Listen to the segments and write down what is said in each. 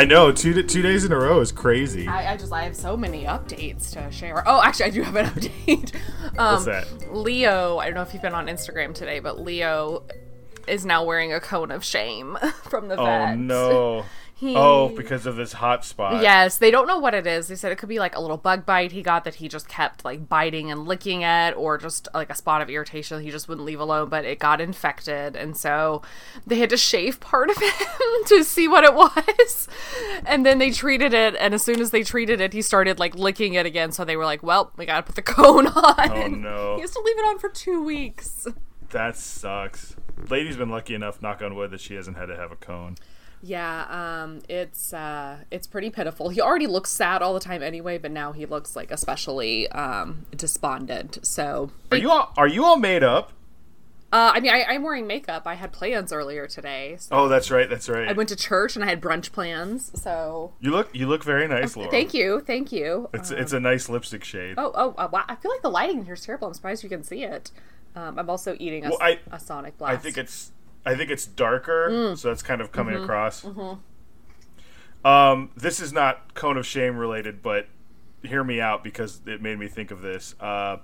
I know two two days in a row is crazy. I, I just I have so many updates to share. Oh, actually, I do have an update. Um, What's that? Leo, I don't know if you've been on Instagram today, but Leo is now wearing a cone of shame from the vet. Oh no. He- Oh, because of this hot spot. Yes, they don't know what it is. They said it could be like a little bug bite he got that he just kept like biting and licking at, or just like a spot of irritation he just wouldn't leave alone, but it got infected. And so they had to shave part of him to see what it was. And then they treated it, and as soon as they treated it, he started like licking it again. So they were like, well, we gotta put the cone on. Oh, no. He has to leave it on for two weeks. That sucks. Lady's been lucky enough, knock on wood, that she hasn't had to have a cone. Yeah, um, it's uh, it's pretty pitiful. He already looks sad all the time anyway, but now he looks like especially um, despondent. So, Are you all are you all made up? uh, I mean, I, I'm wearing makeup. I had plans earlier today. So Oh, that's right, that's right. I went to church and I had brunch plans. So, you look you look very nice, Laura. thank you, thank you. It's it's a nice lipstick shade. oh, oh, uh, wow. I feel like the lighting here is terrible. I'm surprised you can see it. Um, I'm also eating a, Well, I- a Sonic Blast. I think it's I think it's darker, Mm. so that's kind of coming Mm-hmm. across. Um, this is not cone of shame related, but hear me out because it made me think of this. Uh,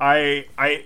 I I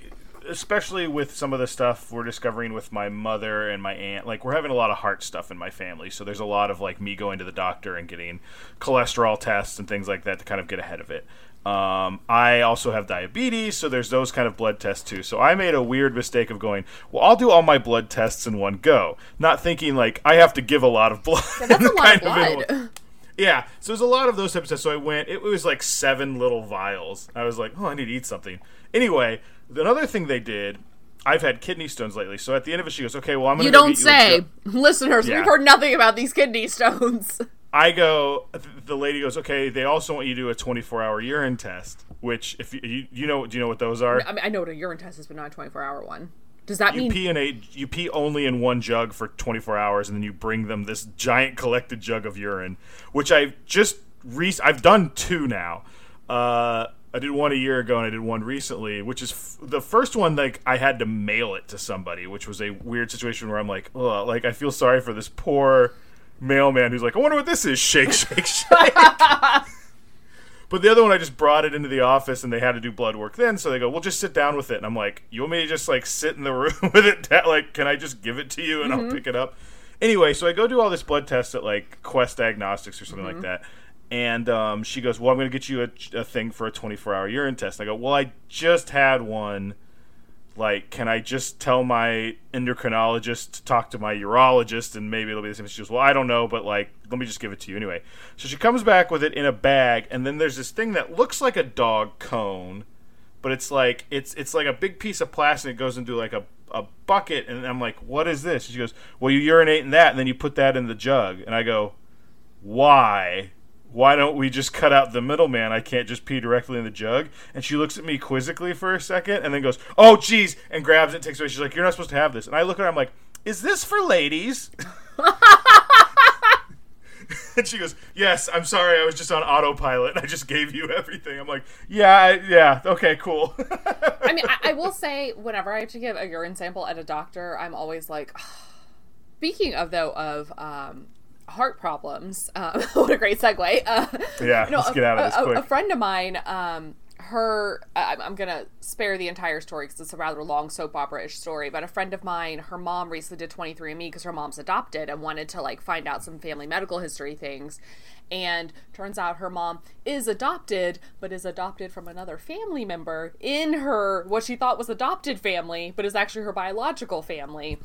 especially with some of the stuff we're discovering with my mother and my aunt, like we're having a lot of heart stuff in my family. So there's a lot of like me going to the doctor and getting cholesterol tests and things like that to kind of get ahead of it. Um, I also have diabetes, so there's those kind of blood tests too. So I made a weird mistake of going, well, I'll do all my blood tests in one go, not thinking like I have to give a lot of blood. That's a lot of blood. one- yeah, so there's a lot of those types of stuff. So I went. It was like seven little vials. I was like, oh, I need to eat something. Anyway, another thing they did. I've had kidney stones lately. So at the end of it, she goes, okay, well, I'm gonna you don't get you say, listeners. Yeah. We've heard nothing about these kidney stones. I go. The lady goes, okay. They also want you to do a 24 hour urine test. Which, if you you, you know, do you know what those are? I mean, I know what a urine test is, but not a 24 hour one. Does that you mean pee in a you pee only in one jug for 24 hours and then you bring them this giant collected jug of urine which i've just re- i've done two now uh i did one a year ago and i did one recently which is f- the first one like i had to mail it to somebody which was a weird situation where i'm like Ugh, like i feel sorry for this poor mailman who's like i wonder what this is shake shake shake But the other one, I just brought it into the office, and they had to do blood work then. So they go, "Well, just sit down with it." And I'm like, "You want me to just like sit in the room with it? Like, can I just give it to you and I'll pick it up?" Anyway, so I go do all this blood tests at like Quest Diagnostics or something like that, and um, she goes, "Well, I'm going to get you a, a thing for a 24 hour urine test." And I go, "Well, I just had one." Like, can I just tell my endocrinologist to talk to my urologist and maybe it'll be the same? She goes, Well, I don't know, but like, let me just give it to you anyway. So she comes back with it in a bag, and then there's this thing that looks like a dog cone, but it's like it's it's like a big piece of plastic that goes into like a, a bucket, and I'm like, What is this? And she goes, Well, you urinate in that, and then you put that in the jug. And I go, Why? Why don't we just cut out the middleman? I can't just pee directly in the jug. And she looks at me quizzically for a second and then goes, Oh, geez, and grabs it and takes it away. She's like, You're not supposed to have this. And I look at her, I'm like, Is this for ladies? and she goes, Yes, I'm sorry. I was just on autopilot. I just gave you everything. I'm like, Yeah, I, yeah, okay, cool. I mean, I, I will say, whenever I have to give a urine sample at a doctor, I'm always like, speaking of though of um, heart problems. Uh, what a great segue. Uh, Yeah, let's a, get out of this a, quick. A friend of mine, um, her, I- I'm gonna spare the entire story because it's a rather long soap opera-ish story. But a friend of mine, her mom recently did 23andMe because her mom's adopted and wanted to like find out some family medical history things. And turns out her mom is adopted, but is adopted from another family member in her what she thought was adopted family, but is actually her biological family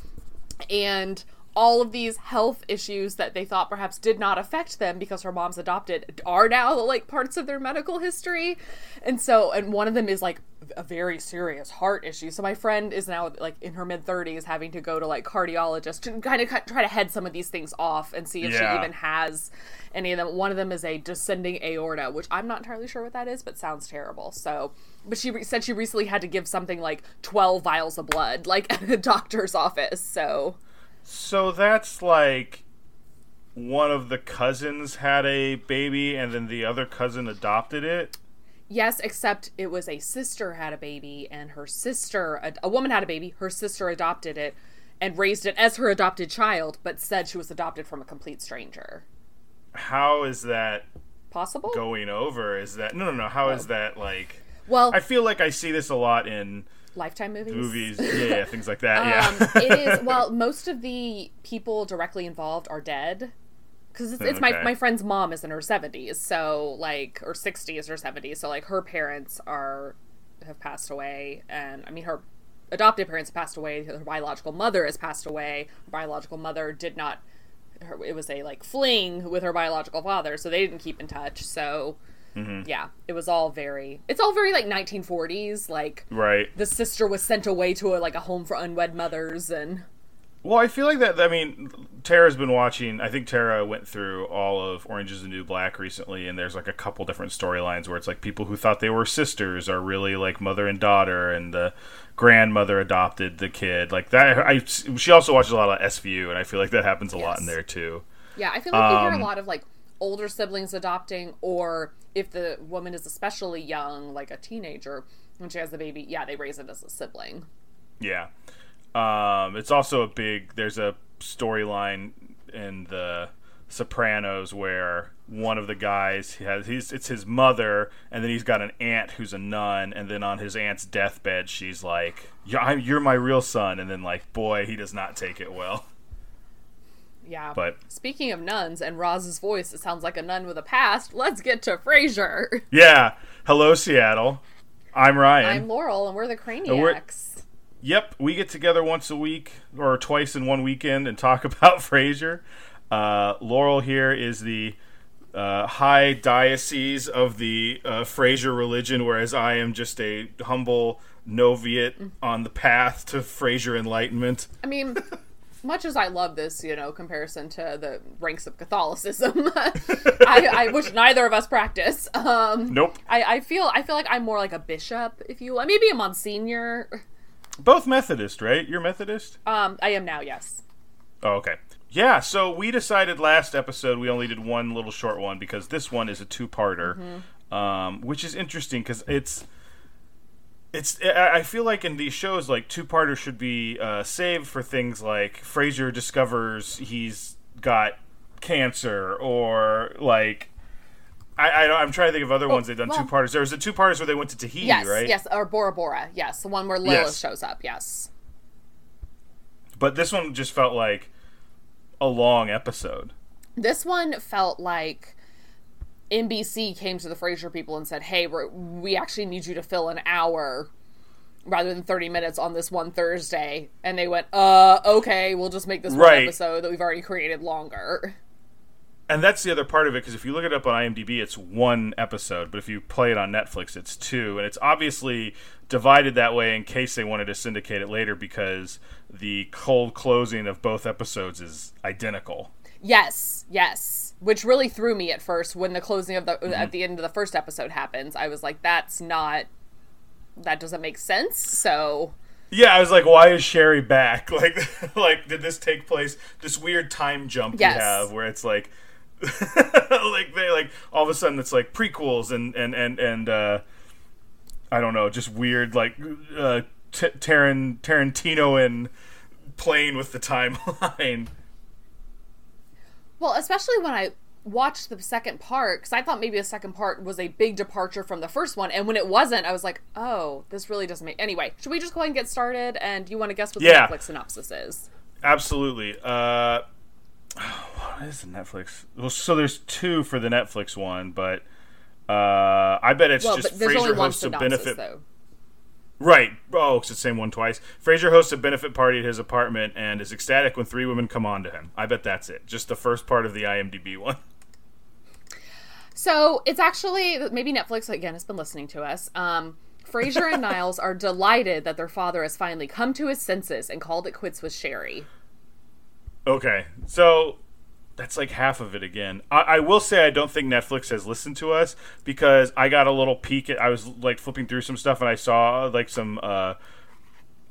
and all of these health issues that they thought perhaps did not affect them because her mom's adopted are now like parts of their medical history. And so and one of them is like a very serious heart issue. So my friend is now like in her mid 30s having to go to like cardiologist to kind of try to head some of these things off and see if Yeah. she even has any of them. One of them is a descending aorta which i'm not entirely sure what that is but sounds terrible. So but she re- said she recently had to give something like 12 vials of blood like at a doctor's office. So So that's like one of the cousins had a baby and then the other cousin adopted it. Yes, except it was a sister had a baby, and her sister, a, a woman had a baby, her sister adopted it and raised it as her adopted child, but said she was adopted from a complete stranger. how is that Possible? going over? Is that no, no, no? How is Oh. that like? well, I feel like I see this a lot in Lifetime movies. movies, yeah, yeah things like that. Um, Yeah, it is. Well, most of the people directly involved are dead. Because it's, it's my, Okay. my friend's mom is in her 70s, so like, or 60s or 70s, so like her parents are have passed away, and I mean her adopted parents passed away. Her biological mother has passed away. Her biological mother did not. Her, it was a like fling with her biological father, so they didn't keep in touch. So Mm-hmm. yeah, it was all very. It's all very like 1940s. Like right. the sister was sent away to a, like a home for unwed mothers, and Well, I feel like that. I mean, Tara's been watching. I think Tara went through all of Orange Is the New Black recently, and there's like a couple different storylines where it's like people who thought they were sisters are really like mother and daughter, and the grandmother adopted the kid. Like that. I she also watches a lot of SVU, and I feel like that happens a lot in there too. Yeah, I feel like you hear Um, a lot of like older siblings adopting, or if the woman is especially young, like a teenager, when she has the baby, yeah, they raise it as a sibling. Yeah. Um, it's also a big. There's a storyline in the Sopranos where one of the guys he has he's it's his mother, and then he's got an aunt who's a nun, and then on his aunt's deathbed, she's like, "Yeah, I'm, you're my real son," and then like, boy, he does not take it well. Yeah. But Speaking of nuns and Roz's voice, it sounds like a nun with a past. Let's get to Frasier. yeah, hello Seattle. I'm Ryan. I'm Laurel, and we're the we're- Craniacs. Yep, we get together once a week or twice in one weekend and talk about Frasier. Uh, Laurel here is the uh, high diocese of the uh, Frasier religion, whereas I am just a humble novitiate on the path to Frasier enlightenment. I mean, much as I love this, you know, comparison to the ranks of Catholicism, I, I wish neither of us practice. Um, Nope, I, I feel I feel like I'm more like a bishop, if you will. Maybe a monsignor. both Methodist, right? You're Methodist. Um, I am now, yes. Oh, okay. Yeah, so we decided last episode we only did one little short one because this one is a two-parter, um, which is interesting because it's it's. I I feel like in these shows, like two-parters should be uh, saved for things like Frasier discovers he's got cancer, or like I, I I'm trying to think of other ones they've done well- two-parters. There was a two-parters where they went to Tahiti, Yes, right? yes, or Bora Bora, yes, the one where Lilith Yes. shows up, yes. But this one just felt like a long episode. This one felt like NBC came to the Frasier people and said, "Hey, we're, we actually need you to fill an hour rather than 30 minutes on this one Thursday." And they went, "Uh, okay, we'll just make this one episode that we've already created longer." And that's the other part of it because if you look it up on IMDb, it's one episode, but if you play it on Netflix, it's two, and it's obviously divided that way in case they wanted to syndicate it later because the cold closing of both episodes is identical. Yes, yes. Which really threw me at first when the closing of the at the end of the first episode happens. I was like, "That's not. That doesn't make sense." So Yeah, I was like, why is Sherry back? Like, like did this take place? This weird time jump Yes. we have where it's like, like they like all of a sudden it's like prequels and and and and uh, I don't know, just weird like uh, t- Taran Tarantino and playing with the timeline. Well, especially when I watched the second part, because I thought maybe the second part was a big departure from the first one, and when it wasn't, I was like, "Oh, this really doesn't make." Anyway, should we just go ahead and get started? And you want to guess what the Netflix synopsis is? Absolutely. Uh, what is the Netflix? Well, so there's two for the Netflix one, but uh, I bet it's Well, just but there's only one hosts a benefit. though. Right. Oh, it's the same one twice. Frasier hosts a benefit party at his apartment and is ecstatic when three women come on to him. I bet that's it. Just the first part of the IMDb one. So it's actually maybe Netflix again has been listening to us. Um, Frasier and Niles are delighted that their father has finally come to his senses and called it quits with Sherry. Okay. So that's like half of it again. I, I will say I don't think Netflix has listened to us because I got a little peek at I was like flipping through some stuff and I saw like some uh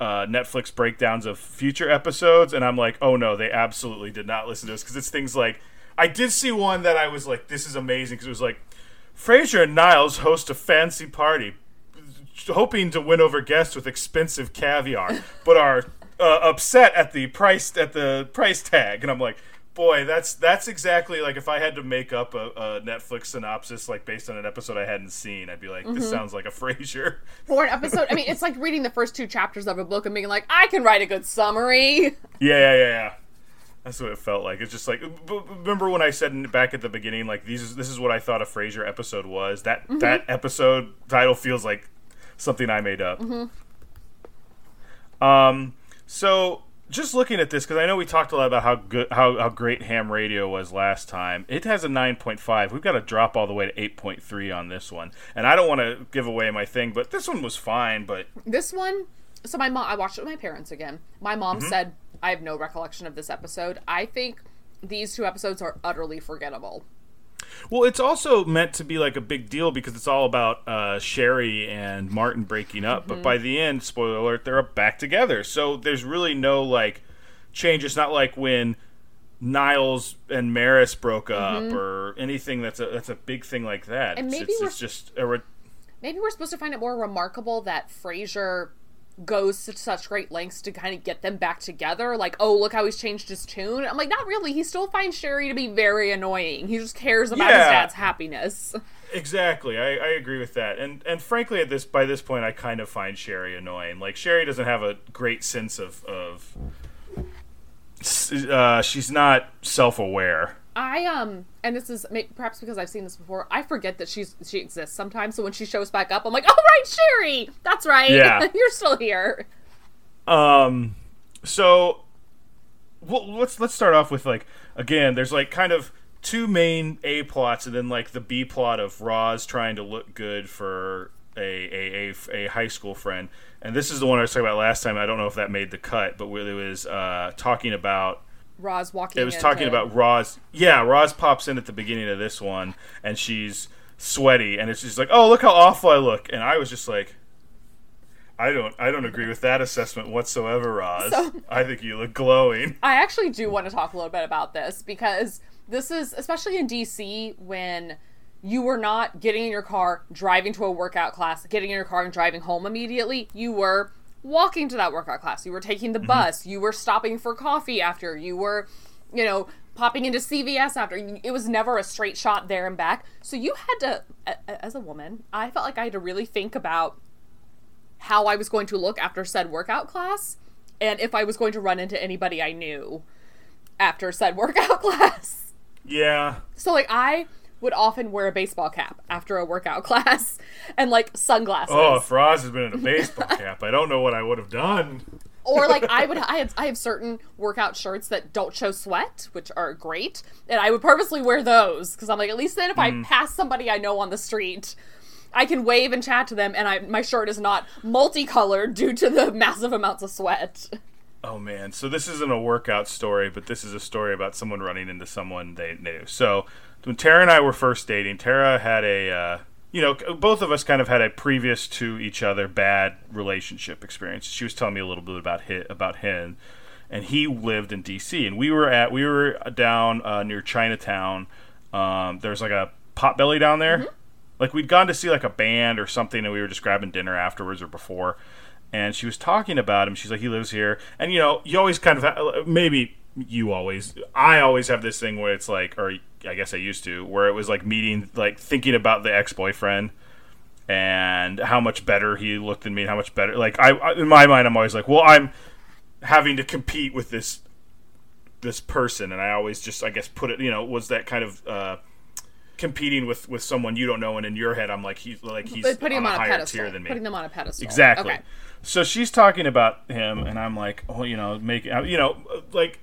uh, Netflix breakdowns of future episodes, and I'm like, oh no, they absolutely did not listen to us because it's things like I did see one that I was like, this is amazing because it was like Frasier and Niles host a fancy party, hoping to win over guests with expensive caviar, but are uh, upset at the price at the price tag, and I'm like, boy, that's that's exactly like if I had to make up a, a Netflix synopsis like based on an episode I hadn't seen, I'd be like, this mm-hmm. sounds like a Frasier. For an episode, I mean, it's like reading the first two chapters of a book and being like, I can write a good summary. Yeah, yeah, yeah, yeah. That's what it felt like. It's just like remember when I said in- back at the beginning, like these is this is what I thought a Frasier episode was. That mm-hmm. that episode title feels like something I made up. Mm-hmm. Um, so just looking at this because I know we talked a lot about how good how, how great ham radio was last time. It has a nine point five. We've got to drop all the way to eight point three on this one, and I don't want to give away my thing, but this one was fine. But This one, so my mom, I watched it with my parents again. My mom Mm-hmm. said, I have no recollection of this episode. I think these two episodes are utterly forgettable. Well, it's also meant to be like a big deal because it's all about uh, Sherry and Martin breaking up. But by the end, spoiler alert, they're back together. So there's really no like change. It's not like when Niles and Maris broke up or anything that's a that's a big thing like that. And it's, maybe it's, we're- it's just a re- Maybe we're supposed to find it more remarkable that Frasier goes to such great lengths to kind of get them back together. Like, oh, look how he's changed his tune. I'm like, not really. He still finds Sherry to be very annoying. He just cares about his dad's happiness. Exactly, I, I agree with that, and and frankly, at this by this point, I kind of find Sherry annoying. Like Sherry doesn't have a great sense of of. Uh, she's not self aware. I um, and this is perhaps because I've seen this before. I forget that she's she exists sometimes. So when she shows back up, I'm like, oh right, Sherry, that's right. Yeah. you're still here. Um, so, well, let's let's start off with like again. There's like kind of two main A plots, and then like the B plot of Roz trying to look good for a a, a, a high school friend. And this is the one I was talking about last time. I don't know if that made the cut, but where it was uh, talking about Roz walking. it was talking about Roz. Yeah, Roz pops in at the beginning of this one, and she's sweaty, and it's just like, oh, look how awful I look, and I was just like. I don't. I don't agree with that assessment whatsoever, Roz. So- I think you look glowing. I actually do want to talk a little bit about this because this is especially in DC when you were not getting in your car, driving to a workout class, getting in your car and driving home immediately. You were walking to that workout class. You were taking the mm-hmm. bus. You were stopping for coffee after. You were, you know, popping into CVS after. It was never a straight shot there and back. So you had to, as a woman, I felt like I had to really think about how I was going to look after said workout class and if I was going to run into anybody I knew after said workout class. Yeah. So like I would often wear a baseball cap after a workout class and like sunglasses. Oh, if Roz had been in a baseball cap, I don't know what I would have done. or like I would I have I have certain workout shirts that don't show sweat, which are great, and I would purposely wear those because I'm like at least then if I mm. pass somebody I know on the street, I can wave and chat to them, and I my shirt is not multicolored due to the massive amounts of sweat. Oh man, so this isn't a workout story, but this is a story about someone running into someone they knew. So when Tara and I were first dating, Tara had a, uh, you know, both of us kind of had a previous to each other bad relationship experience. She was telling me a little bit about hit about him, and he lived in D.C. and we were at we were down uh, near Chinatown. Um, there's like a Potbelly down there. Like we'd gone to see like a band or something, and we were just grabbing dinner afterwards or before and she was talking about him. She's like, he lives here, and you know, you always kind of maybe you always, I always have this thing where it's like, or I guess I used to, where it was like meeting, like thinking about the ex boyfriend and how much better he looked than me, and how much better. Like I, I- in my mind, I'm always like, well, I'm having to compete with this this person, and I always just, I guess, put it, you know, was that kind of. uh competing with with someone you don't know and in your head i'm like he's like he's But putting on them on a a higher pedestal. tier than me Putting them on a pedestal. Exactly. Okay. So she's talking about him, and I'm like, oh, you know, make you know, like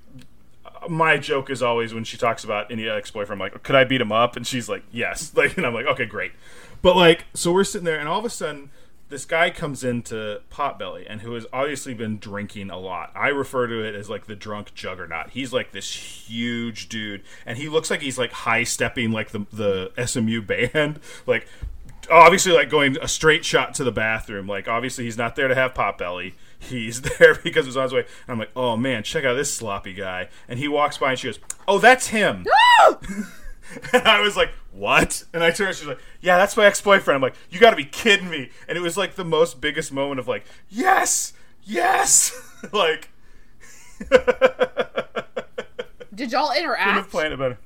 my joke is always when she talks about any ex boyfriend, like, could I beat him up? And she's like, yes. Like, and I'm like, okay, great. But like, so we're sitting there, and all of a sudden, this guy comes into Potbelly, and who has obviously been drinking a lot. I refer to it as like the drunk juggernaut. He's like this huge dude, and he looks like he's like high stepping like the the SMU band, like obviously like going a straight shot to the bathroom. Like obviously he's not there to have Potbelly. He's there because it's on his way. And I'm like, oh man, check out this sloppy guy. And he walks by and she goes, oh, that's him. and I was like, what? And I turned. And she's like, yeah, that's my ex boyfriend. I'm like, you got to be kidding me. And it was like the most biggest moment of like, yes, yes, like. Did y'all interact? planned it better.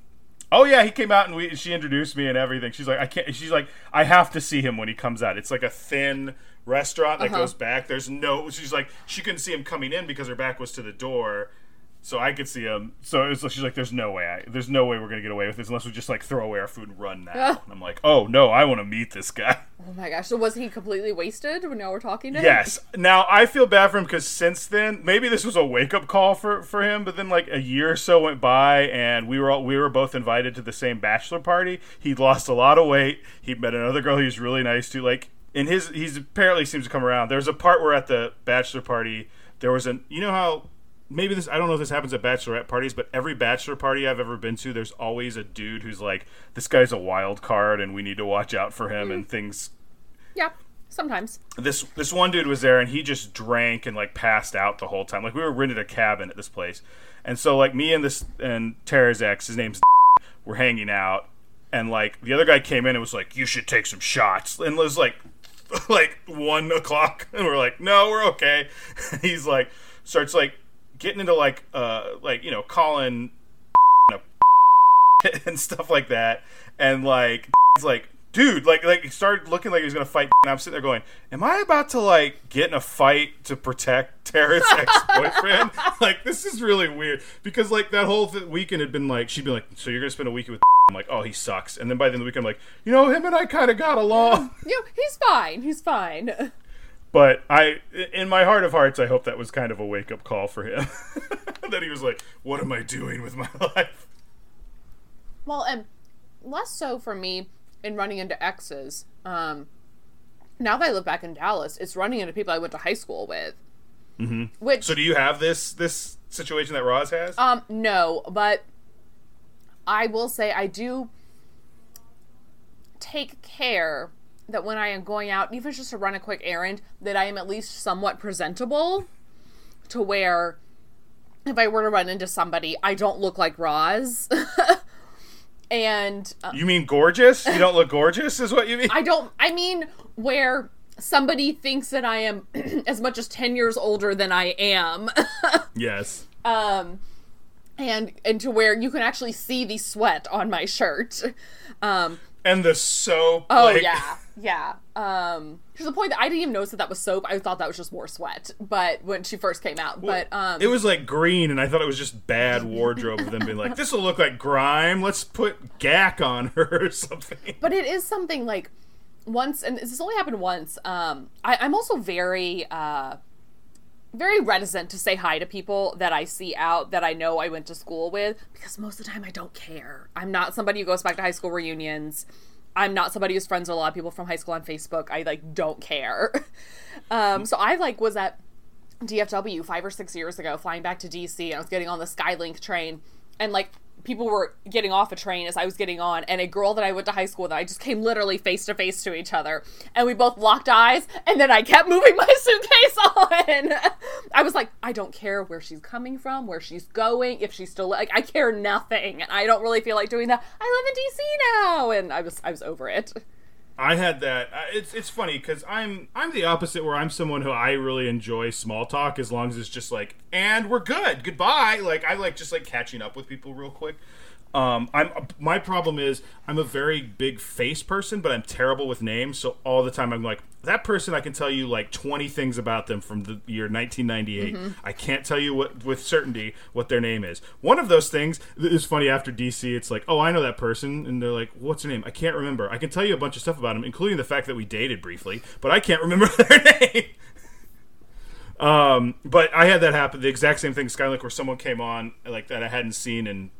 Oh yeah, he came out and we she introduced me and everything. She's like, I can't. She's like, I have to see him when he comes out. It's like a thin restaurant that Uh-huh. goes back. There's no. She's like, she couldn't see him coming in because her back was to the door, so I could see him. So like she's like, there's no way. I, there's no way we're gonna get away with this unless we just like throw away our food and run now. Yeah. And I'm like, oh no, I want to meet this guy. Oh my gosh! So was he completely wasted when y'all were talking to him? Yes. Now I feel bad for him because since then, maybe this was a wake up call for for him. But then, like a year or so went by, and we were all, we were both invited to the same bachelor party. He'd lost a lot of weight. He'd met another girl he was really nice to. Like in his, he's apparently seems to come around. There was a part where at the bachelor party there was an, you know how. Maybe this I don't know if this happens at bachelorette parties, but every bachelor party I've ever been to, there's always a dude who's like, "This guy's a wild card, and we need to watch out for him." Mm. And things Yeah. Sometimes. this this one dude was there and he just drank and like passed out the whole time. Like we were rented a cabin at this place, and so like me and this and Tara's ex, his name's were hanging out, and like the other guy came in and was like, "You should take some shots," and was like like one o'clock, and we're like, "No, we're okay." He's like starts like getting into like uh like you know calling and stuff like that, and like it's like, dude, like like he started looking like he was gonna fight, and I'm sitting there going, am I about to like get in a fight to protect Tara's ex boyfriend? like this is really weird because like that whole th- weekend had been like she'd be like, so you're gonna spend a weekend with. I'm like, oh, he sucks. And then by the end of the weekend, I'm like, you know, him and I kind of got along. Know, he's fine. He's fine. But I, in my heart of hearts, I hope that was kind of a wake up call for him. that he was like, what am I doing with my life? Well, and less so for me in running into exes. Um, now that I live back in Dallas, it's running into people I went to high school with. Mm-hmm. Which, So do you have this this situation that Roz has? um, no, but I will say I do take care that when I am going out, even just to run a quick errand, that I am at least somewhat presentable to where if I were to run into somebody, I don't look like Roz. and uh, you mean gorgeous? You don't look gorgeous, is what you mean? I don't. I mean, where somebody thinks that I am as much as ten years older than I am, yes. um, and and to where you can actually see the sweat on my shirt. Um, And the soap. oh like- yeah, yeah. Um, to the point that I didn't even notice that that was soap. I thought that was just more sweat. But when she first came out, but um, It was like green, and I thought it was just bad wardrobe of them being like, "This will look like grime. Let's put gack on her or something." but it is something like once and this has only happened once um I, i'm also very uh very reticent to say hi to people that i see out that i know i went to school with because most of the time i don't care i'm not somebody who goes back to high school reunions i'm not somebody who's friends with a lot of people from high school on facebook. I like don't care. Um so i like was at DFW five or six years ago, flying back to DC, and I was getting on the Skylink train, and like people were getting off a train as I was getting on, and a girl that I went to high school with, I just came literally face to face to each other, and we both locked eyes, and then I kept moving my suitcase on. I was like, I don't care where she's coming from, where she's going, if she's still like, I care nothing, and I don't really feel like doing that. I live in DC now, and I was I was over it. I had that. It's it's funny because I'm I'm the opposite where I'm someone who I really enjoy small talk as long as it's just like and we're good goodbye. Like I like just like catching up with people real quick. Um, I'm my problem is I'm a very big face person, but I'm terrible with names. So all the time I'm like that person. I can tell you like 20 things about them from the year 1998. I can't tell you what with certainty what their name is. One of those things is funny. After DC, it's like, oh, I know that person, and they're like, what's her name? I can't remember. I can tell you a bunch of stuff about them, including the fact that we dated briefly, but I can't remember their name. Um, but I had that happen. The exact same thing, Skylink, where someone came on like that I hadn't seen in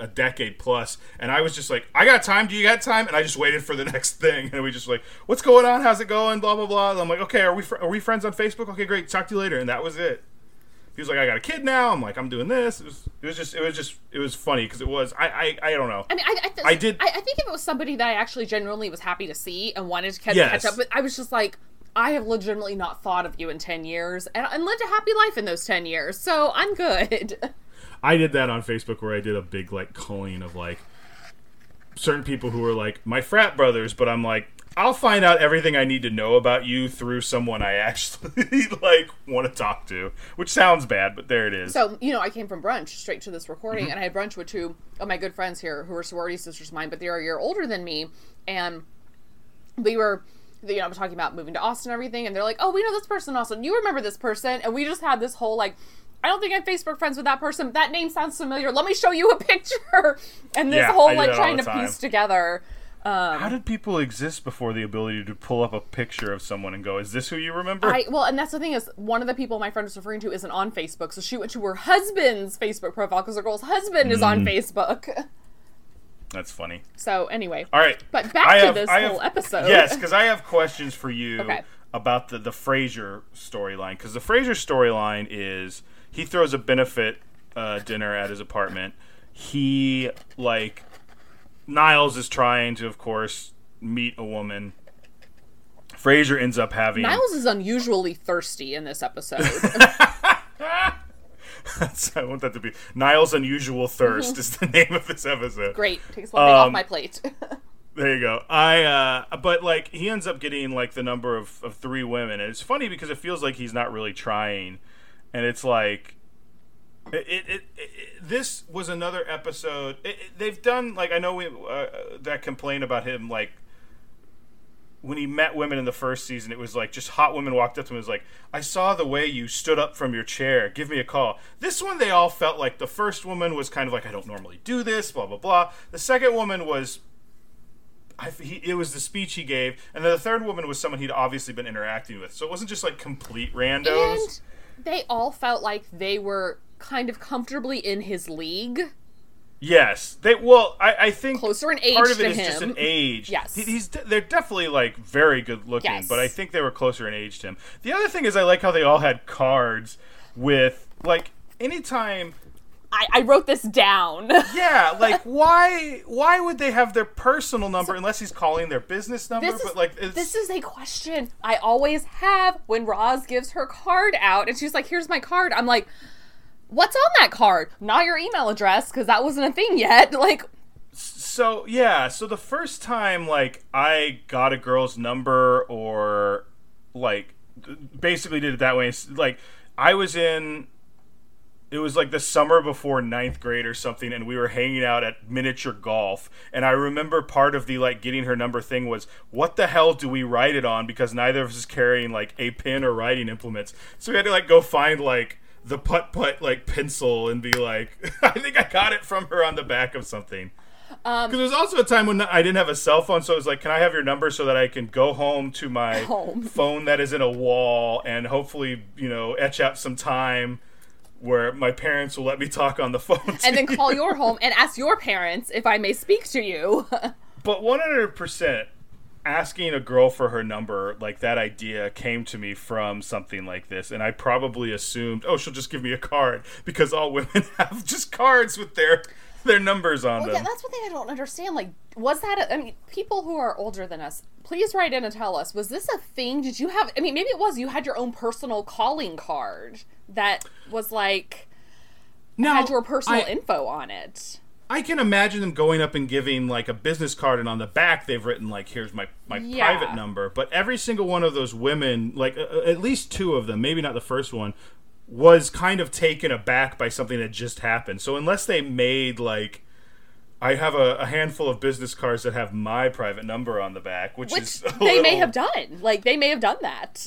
a decade plus, and I was just like, "I got time. Do you got time?" And I just waited for the next thing, and we just like, "What's going on? How's it going?" Blah blah blah. And I'm like, "Okay, are we fr- are we friends on Facebook? Okay, great. Talk to you later." And that was it. He was like, "I got a kid now." I'm like, "I'm doing this." It was, it was just it was just it was funny because it was I, I I don't know. I mean, I, I, th- I did- I, I think if it was somebody that I actually genuinely was happy to see and wanted to catch, Yes. catch up with, I was just like, I have legitimately not thought of you in ten years, and, and lived a happy life in those ten years, so I'm good. I did that on Facebook where I did a big like culling of like certain people who were like my frat brothers, but I'm like I'll find out everything I need to know about you through someone I actually like want to talk to, which sounds bad, but there it is. So, you know, I came from brunch straight to this recording, Mm-hmm. and I had brunch with two of my good friends here who are sorority sisters of mine, but they're a year older than me. And we were, you know, I'm talking about moving to Austin and everything, and they're like, oh, we know this person in Austin. You remember this person. And we just had this whole, like, I don't think I'm Facebook friends with that person. That name sounds familiar. Let me show you a picture. And this Yeah, whole, like, trying to time. piece together. Um, How did people exist before the ability to pull up a picture of someone and go, "Is this who you remember?" I well, and that's the thing is, one of the people my friend was referring to isn't on Facebook, so she went to her husband's Facebook profile because her girl's husband is Mm. on Facebook. That's funny. So anyway, All right, But back I to have- this I whole have- episode. Yes, because I have questions for you Okay. about the the Frasier storyline. Because the Frasier storyline is he throws a benefit uh, dinner at his apartment. He like Niles is trying to, of course, meet a woman. Frasier ends up having Niles is unusually thirsty in this episode. I want that to be Niles' unusual thirst is the name of this episode. Great, takes one thing off Um, my plate. There you go. I uh but like he ends up getting like the number of, of three women and it's funny because it feels like he's not really trying and it's like it, it, it, it this was another episode they've done like I know we uh, that complaint about him like when he met women in the first season, it was like just hot women walked up to him and was like, I saw the way you stood up from your chair. Give me a call. This one, they all felt like the first woman was kind of like, I don't normally do this, blah, blah, blah. The second woman was I, he, it was the speech he gave, and then the third woman was someone he'd obviously been interacting with. So it wasn't just like complete randos. and they all felt like they were kind of comfortably in his league. yes, they. Well, I, I think Closer in age part of it to is just him. an age. Yes. He- he's they're definitely like very good looking, Yes. but I think they were closer in age to him. The other thing is I like how they all had cards with like anytime. I, I wrote this down. Yeah, like why why would they have their personal number unless he's calling their business number? Is, but like it's, this is a question I always have when Roz gives her card out and she's like, here's my card. I'm like, what's on that card? Not your email address because that wasn't a thing yet. Like, So yeah, so the first time like I got a girl's number or like basically did it that way, like I was in it was like the summer before ninth grade or something, and we were hanging out at miniature golf. And I remember part of the like getting her number thing was, what the hell do we write it on? Because neither of us is carrying like a pen or writing implements, so we had to like go find like the putt putt like pencil and be like, I think I got it from her on the back of something. Um, because there was also a time when I didn't have a cell phone, so it was like, "Can I have your number so that I can go home to my Home. phone that is in a wall and hopefully, you know, etch out some time where my parents will let me talk on the phone." and then you." call your home and ask your parents if I may speak to you. But one hundred percent, asking a girl for her number, like that idea came to me from something like this, and I probably assumed, "Oh, she'll just give me a card," because all women have just cards with their their numbers on Well, them. yeah, that's one thing I don't understand. Like, was that? A, I mean, people who are older than us, please write in and tell us. Was this a thing? Did you have? I mean, maybe it was. You had your own personal calling card that was like now, had your personal I- info on it. I can imagine them going up and giving like a business card, and on the back they've written like, "Here's my my Yeah. private number." But every single one of those women, like uh, at least two of them, maybe not the first one, was kind of taken aback by something that just happened. So unless they made like, I have a, a handful of business cards that have my private number on the back, which, Which is they may have done. Like, they may have done that.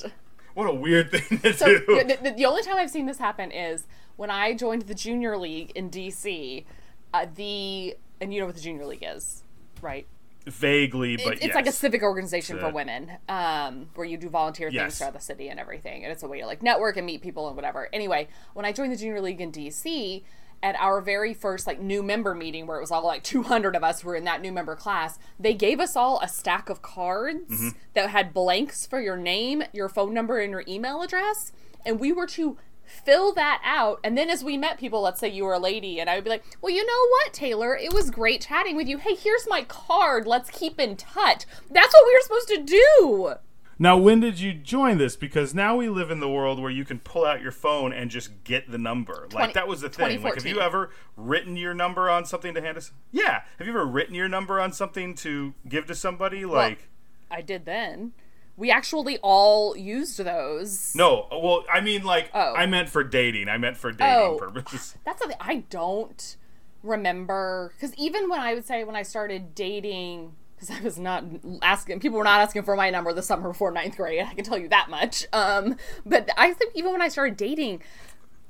What a weird thing to So do. the, the, only time I've seen this happen is when I joined the junior league in DC. Uh, the and you know what the junior league is, right? Vaguely, but It- it's like a civic organization It's for women, um, where you do volunteer Yes. things throughout the city and everything, and it's a way to like network and meet people and whatever. Anyway, when I joined the junior league in DC, at our very first like new member meeting, where it was all like 200 of us were in that new member class, they gave us all a stack of cards Mm-hmm. that had blanks for your name, your phone number, and your email address, and we were to fill that out and then as we met people let's say you were a lady and i would be like well you know what taylor? It was great chatting with you. Hey here's my card. Let's keep in touch. That's what we were supposed to do Now, when did you join this? Because now we live in the world where you can pull out your phone and just get the number. like that was the thing. Like, have you ever written your number on something to hand us? Yeah. Have you ever written your number on something to give to somebody? Like, I did then. We actually all used those. No, well, I mean, like, Oh. I meant for dating. I meant for dating Oh. purposes. That's something I don't remember because even when I would say when I started dating, because I was not asking, people were not asking for my number the summer before ninth grade. I can tell you that much. Um, but I think even when I started dating,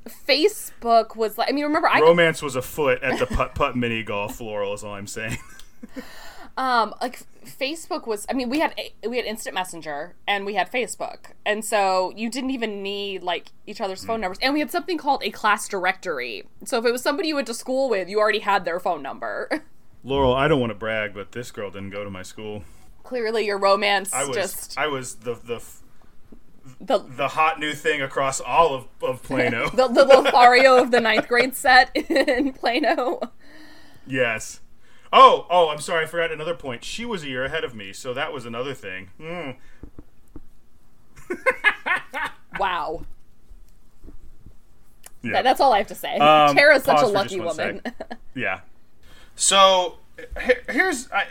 Facebook was like. I mean, remember I Romance was afoot at the putt putt mini golf, Laurel. Is all I'm saying. um like Facebook was. I mean, we had we had instant messenger and we had Facebook, and so you didn't even need like each other's phone numbers. And we had something called a class directory. So if it was somebody you went to school with, you already had their phone number. Laurel, I don't want to brag, but this girl didn't go to my school. Clearly, your romance I was just I was the the the the hot new thing across all of, of Plano. the, the Lothario of the ninth grade set in Plano. yes. Oh, oh, I'm sorry, I forgot another point. She was a year ahead of me, so that was another thing. Hmm. Wow. Yeah. That- that's all I have to say. Um, Tara's such a lucky woman. Yeah. So here's I,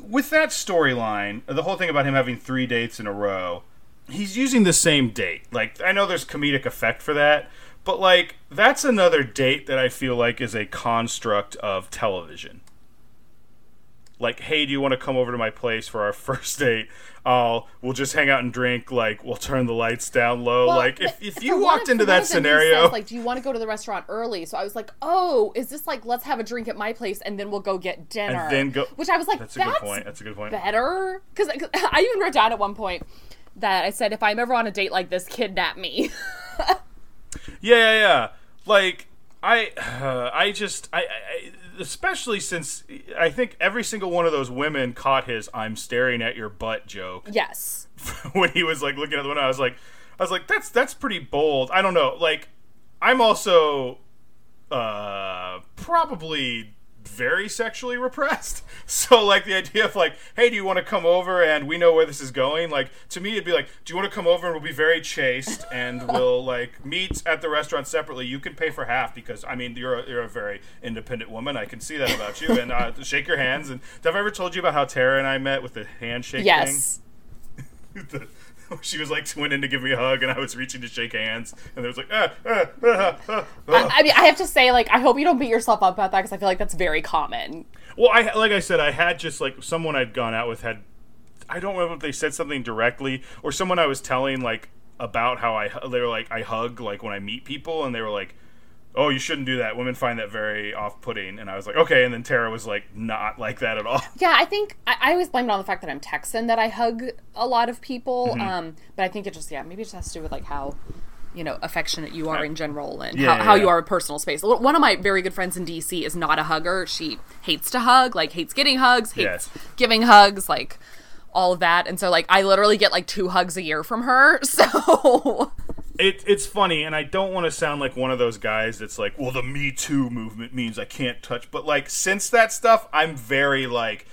with that storyline, the whole thing about him having three dates in a row. He's using the same date. Like I know there's comedic effect for that, but like that's another date that I feel like is a construct of television. Like, hey, do you want to come over to my place for our first date? Oh, we'll just hang out and drink. Like, we'll turn the lights down low. Well, like, if, if you walked into that of them, he scenario, says, like, do you want to go to the restaurant early? So I was like, oh, is this like let's have a drink at my place and then we'll go get dinner? then go- Which I was like, that's that's, a good point. That's a good point. better because I even wrote down at one point that I said if I'm ever on a date like this, kidnap me. Yeah, yeah, yeah. Like I, uh, I just, I, I, especially since I think every single one of those women caught his "I'm staring at your butt" joke yes. when he was like looking at the window. I was like, I was like, that's that's pretty bold. I don't know. Like, I'm also, uh, probably very sexually repressed. So like the idea of like, hey, do you want to come over and we know where this is going? Like to me, it'd be like, do you want to come over and we'll be very chaste and we'll like meet at the restaurant separately. You can pay for half because I mean you're a, you're a very independent woman. I can see that about you. And uh, shake your hands. And have I ever told you about how Tara and I met with the handshake Yes. thing? The- she was like went in to give me a hug and I was reaching to shake hands and there was like ah, ah, ah, ah, ah. I mean, I have to say, like, I hope you don't beat yourself up about that because I feel like that's very common. Well, I like I said, I had just like someone I'd gone out with had. I don't remember if they said something directly or someone I was telling like about how I they were like I hug like when I meet people and they were like, "Oh, you shouldn't do that. Women find that very off-putting." And I was like, "Okay." And then Tara was like, "Not like that at all." Yeah, I think I, I always blame it on the fact that I'm Texan that I hug a lot of people. Mm-hmm. Um, but I think it just yeah maybe it just has to do with like how you know affectionate you are in general and Yeah, how, yeah, how yeah. you are in personal space. One of my very good friends in DC is not a hugger. She hates to hug, like hates getting hugs, hates Yes. giving hugs, like all of that. And so like I literally get like two hugs a year from her. So it, it's funny, and I don't want to sound like one of those guys that's like, well, the Me Too movement means I can't touch. But like, since that stuff, I'm very like,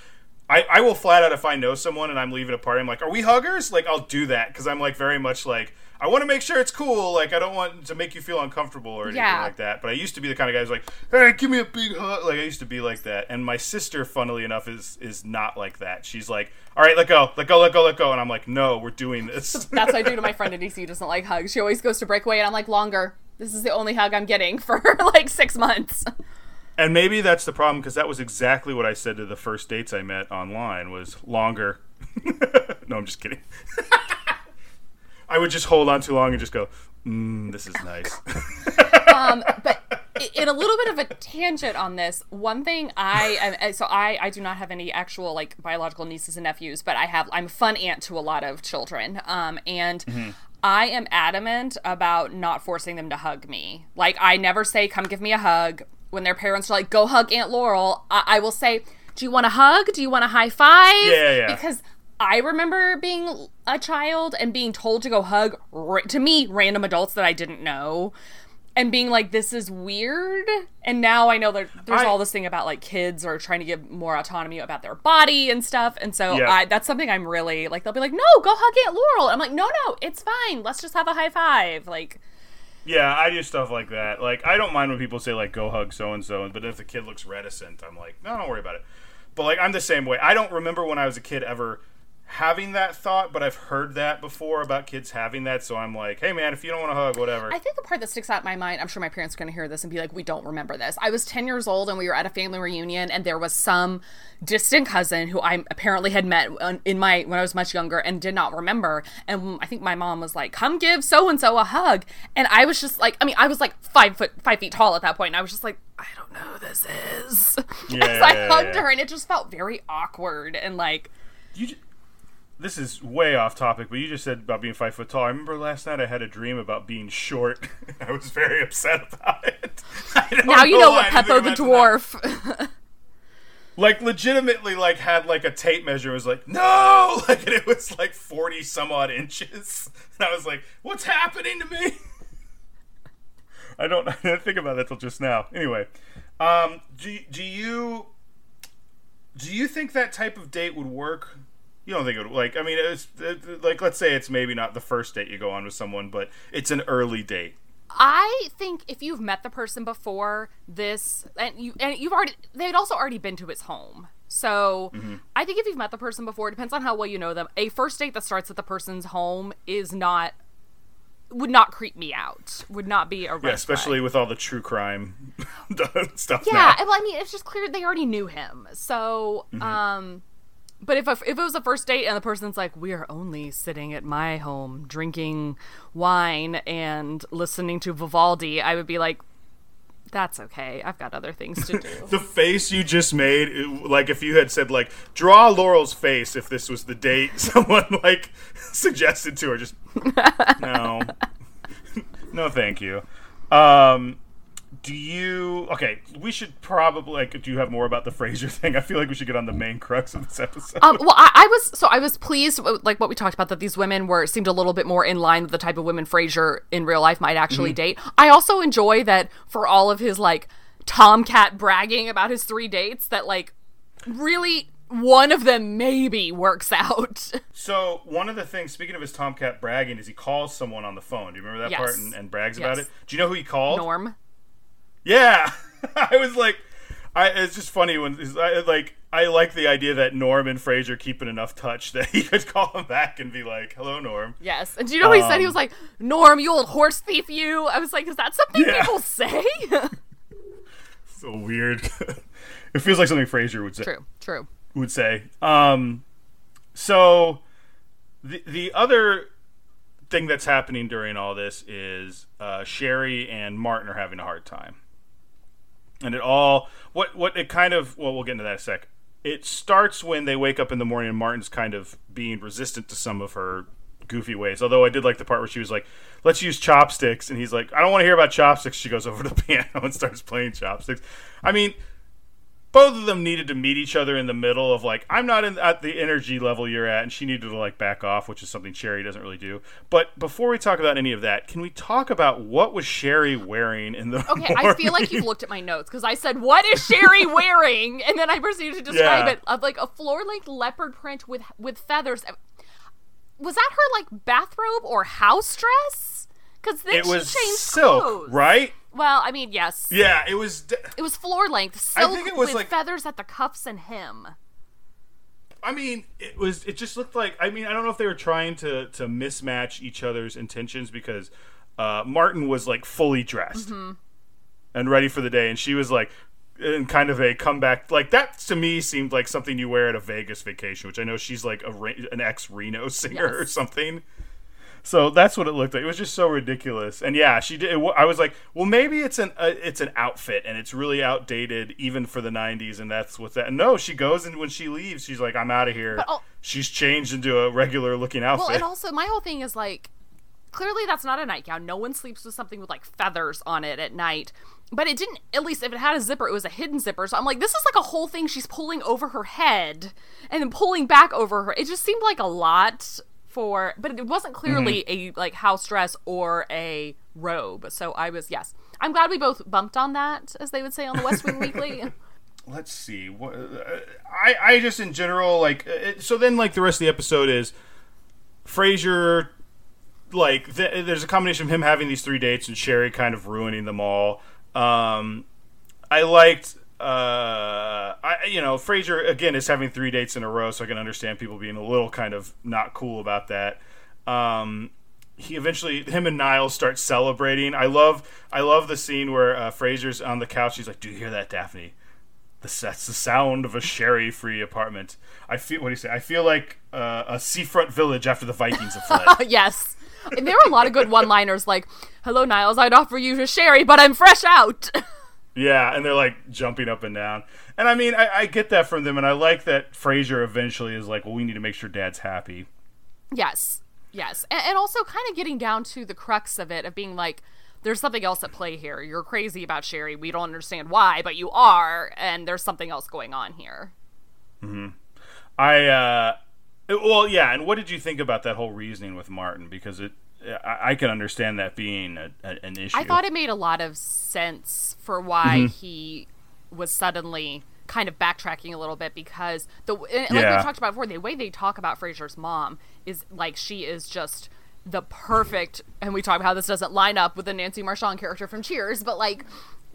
I, I will flat out if I know someone and I'm leaving a party, I'm like, are we huggers? Like, I'll do that because I'm like very much like. I want to make sure it's cool. Like, I don't want to make you feel uncomfortable or anything Yeah. like that. But I used to be the kind of guy who's like, "Hey, give me a big hug." Like, I used to be like that. And my sister, funnily enough, is is not like that. She's like, "All right, let go, let go, let go, let go," and I'm like, "No, we're doing this." that's what I do to my friend in DC who doesn't like hugs. She always goes to breakaway and I'm like longer. This is the only hug I'm getting for like six months. And maybe that's the problem because that was exactly what I said to the first dates I met online was longer. no, I'm just kidding. I would just hold on too long and just go, mm, "This is nice." um, but in a little bit of a tangent on this, one thing I am so I I do not have any actual like biological nieces and nephews, but I have I'm a fun aunt to a lot of children. Um, and I am adamant about not forcing them to hug me. Like I never say, "Come give me a hug." When their parents are like, "Go hug Aunt Laurel," I, I will say, "Do you want a hug? Do you want a high five?" Yeah, yeah. Because I remember being a child and being told to go hug ra- to me random adults that I didn't know and being like this is weird and now I know that there's I- all this thing about like kids are trying to give more autonomy about their body and stuff and so Yeah. I, that's something I'm really like they'll be like no go hug Aunt Laurel I'm like no no it's fine let's just have a high five like yeah, I do stuff like that. Like, I don't mind when people say like, "Go hug so and so," but if the kid looks reticent, I'm like, "No, don't worry about it." But like, I'm the same way. I don't remember when I was a kid ever having that thought, but I've heard that before about kids having that. So I'm like, hey man, if you don't want to hug, whatever. I think the part that sticks out in my mind, I'm sure my parents are going to hear this and be like, we don't remember this. I was 10 years old and we were at a family reunion and there was some distant cousin who I apparently had met in my when I was much younger and did not remember. And I think my mom was like, "Come give so and so a hug," and I was just like, I mean, I was like five foot five feet tall at that point, and I was just like, I don't know who this is. Yeah, As I yeah, hugged yeah. her, and it just felt very awkward and like. you. This is way off topic, but you just said about being five foot tall. I remember last night I had a dream about being short. I was very upset about it. Now you know what Peppo the dwarf. like legitimately like had like a tape measure and was like no like it was like 40 some odd inches and i was like what's happening to me i don't i didn't think about that till just now anyway um do, do you do you think that type of date would work you don't think it would like i mean it's it, like let's say it's maybe not the first date you go on with someone but it's an early date I think if you've met the person before this, and you and you've already, they'd also already been to his home. So I think if you've met the person before, it depends on how well you know them. A first date that starts at the person's home is not would not creep me out. Would not be a yeah especially flag. with all the true crime stuff yeah. now. Well, I mean, it's just clear they already knew him. So, um, but if if it was a first date and the person's like, "We are only sitting at my home drinking wine and listening to Vivaldi," I would be like, "That's okay. I've got other things to do." the face you just made like if you had said like draw laurel's face if this was the date someone like suggested to her just no no thank you um do you okay we should probably like do you have more about the frasier thing? I feel like we should get on the main crux of this episode. Um, well, I, I was so I was pleased, like what we talked about, that these women were seemed a little bit more in line with the type of women Frasier in real life might actually date. I also enjoy that for all of his like tomcat bragging about his three dates, that like really one of them maybe works out. so one of the things speaking of his tomcat bragging is he calls someone on the phone. Do you remember that part and, and brags about it? Do you know who he called? Norm. Yeah, I was like, I it's just funny when I like I like the idea that Norm and Frasier keep in enough touch that he could call him back and be like, "Hello, Norm." Yes. And do you know what he said? He Um, was like, Norm, you old horse thief, you. I was like, is that something Yeah. people say? So weird. it feels like something Frasier would say. true, true. Would say. Um, so the the other thing that's happening during all this is uh, Sherry and Martin are having a hard time, and it all what what it kind of well we'll get into that in a sec. It starts when they wake up in the morning and Martin's kind of being resistant to some of her goofy ways. Although I did like the part where she was like, "Let's use chopsticks," and he's like, "I don't want to hear about chopsticks." She goes over to the piano and starts playing chopsticks. I mean, both of them needed to meet each other in the middle of like I'm not in, at the energy level you're at, and she needed to like back off, which is something Sherry doesn't really do. But before we talk about any of that, can we talk about what was Sherry wearing in the? Okay, I feel like you've looked at my notes because I said, "What is Sherry wearing?" and then I proceeded to describe Yeah. it of like a floor-length leopard print with with feathers. Was that her like bathrobe or house dress? Because then It she was changed silk, clothes. right? Well, I mean, yes, Yeah, it was. d- it was floor-length I silk think it was, with like- feathers at the cuffs and hem. I mean, it was. It just looked like. I mean, I don't know if they were trying to to mismatch each other's intentions because uh, Martin was like fully dressed and ready for the day, and she was like in kind of a comeback. Like that to me seemed like something you wear at a Vegas vacation, which I know she's like a an ex Reno singer or something. So that's what it looked like. It was just so ridiculous. And yeah, she did. It, I was like, well, maybe it's an uh, it's an outfit and it's really outdated even for the '90s, and that's what's that. And no, she goes and when she leaves, she's like, I'm out of here. She's changed into a regular looking outfit. Well, and also my whole thing is like clearly that's not a nightgown. No one sleeps with something with like feathers on it at night. But it didn't at least if it had a zipper, it was a hidden zipper. So I'm like, this is like a whole thing she's pulling over her head and then pulling back over her. It just seemed like a lot for but it wasn't clearly a like house dress or a robe. So I was yes. I'm glad we both bumped on that, as they would say on the West Wing Weekly. let's see what uh, i i just in general like uh, it, so then like the rest of the episode is frasier like th- there's a combination of him having these three dates and sherry kind of ruining them all um i liked uh, I you know Frasier again is having three dates in a row, so I can understand people being a little kind of not cool about that. Um, he eventually him and Niles start celebrating. I love I love the scene where uh, Frasier's on the couch. He's like, "Do you hear that, Daphne? This, that's the sound of a sherry-free apartment. I feel what do you say? I feel like uh, a seafront village after the Vikings have fled. yes. And there were a lot of good one-liners like, "Hello, Niles. I'd offer you a sherry, but I'm fresh out." yeah, and they're like jumping up and down. And I mean, I, I get that from them, and I like that Frasier eventually is like, "Well, we need to make sure Dad's happy." Yes. Yes. And, and also kind of getting down to the crux of it of being like, there's something else at play here. You're crazy about Sherry. We don't understand why, but you are, and there's something else going on here. Mm-hmm. I, uh, well, yeah. And what did you think about that whole reasoning with Martin? Because it, I, I can understand that being a, a, an issue. I thought it made a lot of sense for why mm-hmm. he was suddenly kind of backtracking a little bit because the like yeah. we talked about before, the way they talk about Frasier's mom is like she is just the perfect and we talk about how this doesn't line up with the Nancy Marchand character from Cheers, but like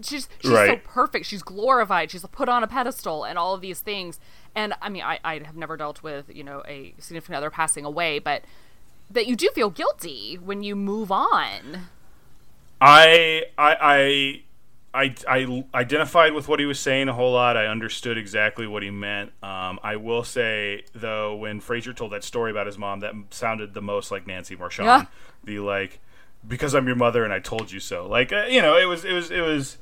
she's she's right. so perfect. She's glorified. She's put on a pedestal and all of these things. And I mean, I, I have never dealt with, you know, a significant other passing away, but that you do feel guilty when you move on. I I I I, I identified with what he was saying a whole lot. I understood exactly what he meant. Um, I will say though, when Frasier told that story about his mom, that sounded the most like Nancy Marchand. Yeah. The like, because I'm your mother and I told you so. Like uh, you know, it was it was it was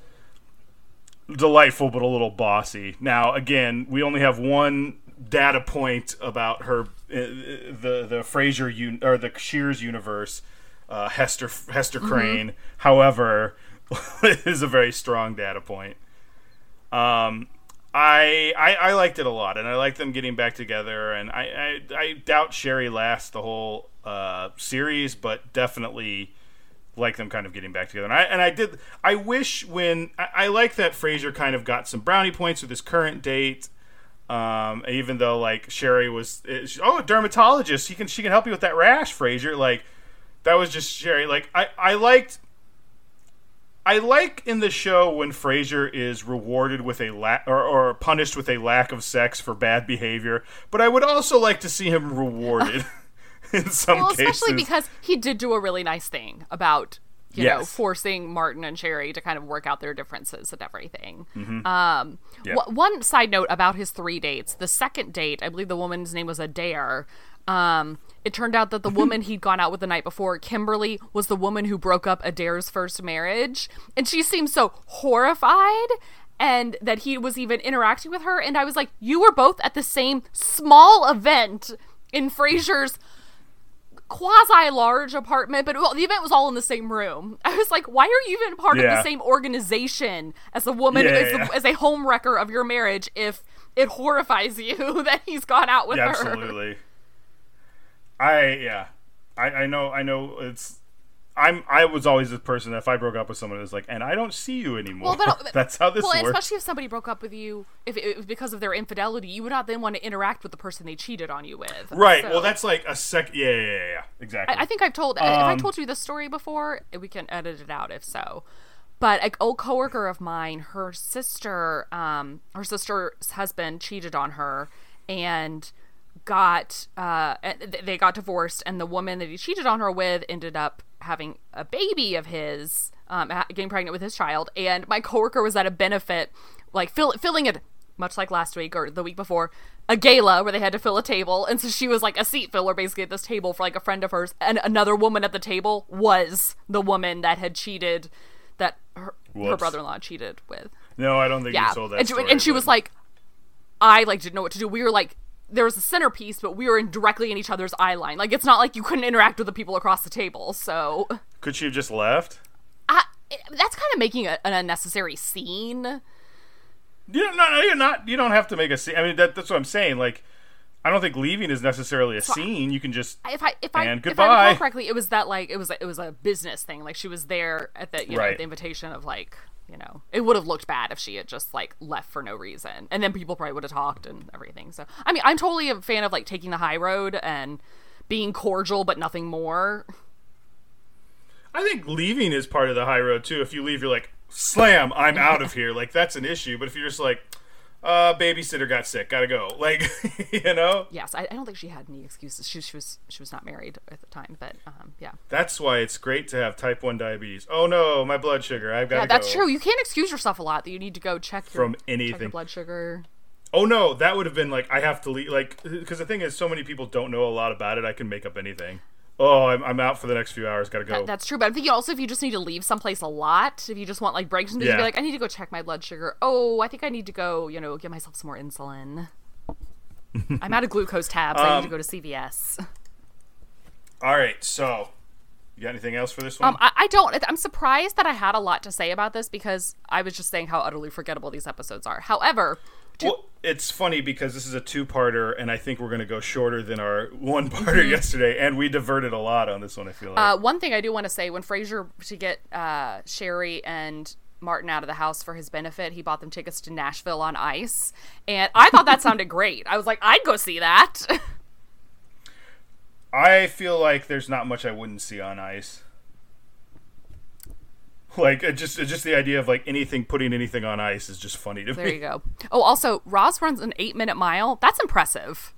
delightful but a little bossy. Now again, we only have one data point about her, the the Frasier un- or the Cheers universe, uh, Hester Hester mm-hmm. Crane. Mm-hmm. However is a very strong data point. Um, I, I, I liked it a lot, and I like them getting back together. And I I, I doubt Sherry lasts the whole uh, series, but definitely like them kind of getting back together. And I and I did. I wish when I, I like that Frasier kind of got some brownie points with his current date. Um, even though like Sherry was, oh, a dermatologist, he can she can help you with that rash, Frasier. Like that was just Sherry. Like I I liked I like in the show when Frasier is rewarded with a lack or, or, punished with a lack of sex for bad behavior, but I would also like to see him rewarded in some well, cases. Especially because he did do a really nice thing about you yes. know forcing Martin and Sherry to kind of work out their differences and everything. Mm-hmm. Um, yep. w- one side note about his three dates: the second date, I believe the woman's name was Adair. Um, it turned out that the woman he'd gone out with the night before, Kimberly, was the woman who broke up Adair's first marriage. And she seemed so horrified and that he was even interacting with her. And I was like, you were both at the same small event in Frasier's quasi large apartment, but well, the event was all in the same room. I was like, why are you even part yeah. of the same organization as a woman, yeah, as, yeah. as, a home wrecker of your marriage if it horrifies you that he's gone out with her? Absolutely. I yeah, I I know I know it's. I'm I was always this person that if I broke up with someone, it was like, and I don't see you anymore. Well, but, that's how this well, works. especially if somebody broke up with you, if it was because of their infidelity, you would not then want to interact with the person they cheated on you with. Right. So, well, that's like a sec. Yeah, yeah, yeah, yeah. Exactly. I, I, think I've told. Um, if I told you this story before, we can edit it out if so. But an old coworker of mine, her sister, um, her sister's husband cheated on her, and got uh they got divorced and the woman that he cheated on her with ended up having a baby of his um getting pregnant with his child and my coworker was at a benefit like fill, filling it much like last week or the week before a gala where they had to fill a table and so she was like a seat filler basically at this table for like a friend of hers and another woman at the table was the woman that had cheated that her, her brother-in-law cheated with. No i don't think yeah. you told that and story, and she was like i like didn't know what to do. We were like there was a centerpiece, but we were in directly in each other's eye line. Like it's not like you couldn't interact with the people across the table. So could she have just left? I, that's kind of making a, an unnecessary scene. You don't, no, no, you're not. You don't have to make a scene. I mean, that, that's what I'm saying. Like, I don't think leaving is necessarily a so scene. You can just if I if I and goodbye. If I recall correctly, it was that like it was it was a business thing. Like she was there at the you know, the invitation of like you know it would have looked bad if she had just like left for no reason and then people probably would have talked and everything so i mean i'm totally a fan of like taking the high road and being cordial but nothing more i think leaving is part of the high road too if you leave you're like slam, I'm out of here. Like that's an issue. But if you're just like, uh, babysitter got sick, gotta go. Like, you know, Yes, I, I don't think she had any excuses. She, she was she was not married at the time, but um, yeah, that's why it's great to have type one diabetes. Oh no, my blood sugar, I've got yeah, that's go. true. You can't excuse yourself a lot. That you need to go check your, From check your anything. blood sugar. Oh no, that would have been like I have to leave. Like, because the thing is, so many people don't know a lot about it. I can make up anything. Oh, I'm, I'm out for the next few hours. Gotta go. That's true, but I'm thinking also if you just need to leave someplace a lot, if you just want like breaks and Yeah. be like, I need to go check my blood sugar. Oh, I think I need to go, you know, give myself some more insulin. I'm out of glucose tabs. I need Um, to go to CVS. All right, so you got anything else for this one? Um, I, I don't. I'm surprised that I had a lot to say about this because I was just saying how utterly forgettable these episodes are. However, Well, it's funny because this is a two-parter, and I think we're going to go shorter than our Mm-hmm. one-parter yesterday, and we diverted a lot on this one. I feel like. uh, one thing I do want to say when Frasier to get uh, Sherry and Martin out of the house for his benefit, he bought them tickets to Nashville on Ice, and I thought that sounded great. I was like, I'd go see that. I feel like there's not much I wouldn't see on ice. Like just just the idea of like anything putting anything on ice is just funny to there me. There you go. Oh, also, Roz runs an eight-minute mile. That's impressive.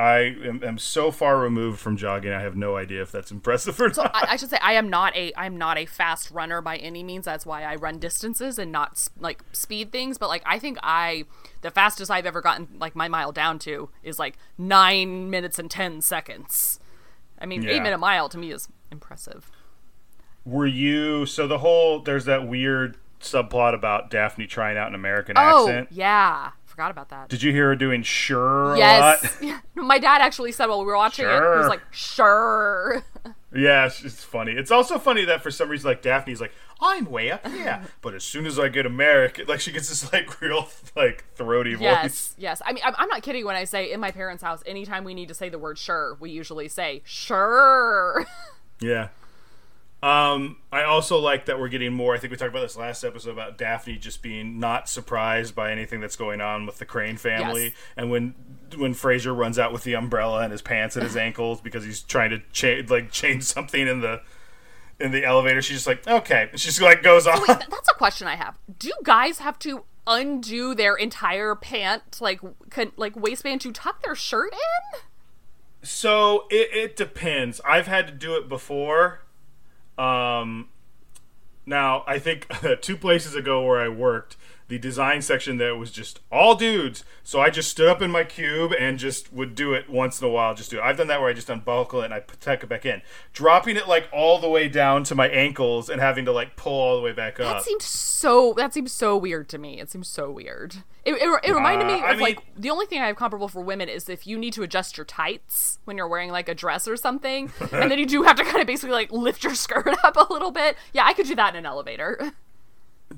I am, am so far removed from jogging. I have no idea if that's impressive or not. I, I should say I am not a I'm not a fast runner by any means. That's why I run distances and not s- like speed things. But like I think I the fastest I've ever gotten like my mile down to is like nine minutes and ten seconds. I mean, Yeah. eight minute mile to me is impressive. Were you so the whole there's that weird subplot about Daphne trying out an American Oh accent? yeah, forgot about that. Did you hear her doing sure a yes, lot? yeah. my dad actually said while we were watching it, he was like, "Sure." Yeah, it's, it's funny. It's also funny that for some reason, like Daphne's like, I'm way up here, but as soon as I get American, like she gets this like real like throaty voice. Yes, yes. I mean, I'm, I'm not kidding when I say in my parents' house, anytime we need to say the word "sure," we usually say "sure." Yeah. Um, I also like that we're getting more. I think we talked about this last episode about Daphne just being not surprised by anything that's going on with the Crane family, Yes. and when when Frasier runs out with the umbrella and his pants at his ankles because he's trying to cha- like change something in the in the elevator, she's just like, okay, and she just like goes on. Th- That's a question I have. Do guys have to undo their entire pant, like con- like waistband, to tuck their shirt in? So it, it depends. I've had to do it before. Um, now I think two places ago where I worked, the design section there was just all dudes. So I just stood up in my cube and just would do it once in a while. Just do it. I've done that where I just unbuckle it and I put- tuck it back in, dropping it like all the way down to my ankles and having to like pull all the way back up. That seems so. That seems so weird to me. It seems so weird. It, it, it reminded me Uh, of I mean- like the only thing I have comparable for women is if you need to adjust your tights when you're wearing like a dress or something, and then you do have to kind of basically like lift your skirt up a little bit. Yeah, I could do that in an elevator.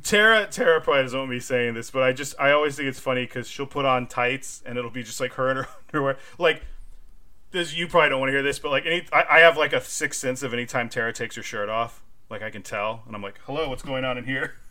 Tara Tara probably doesn't want me saying this, but I just I always think it's funny because she'll put on tights and it'll be just like her in her underwear. Like this, you probably don't want to hear this, but like any, I, I have like a sixth sense of anytime Tara takes her shirt off, like I can tell, and I'm like, hello, what's going on in here?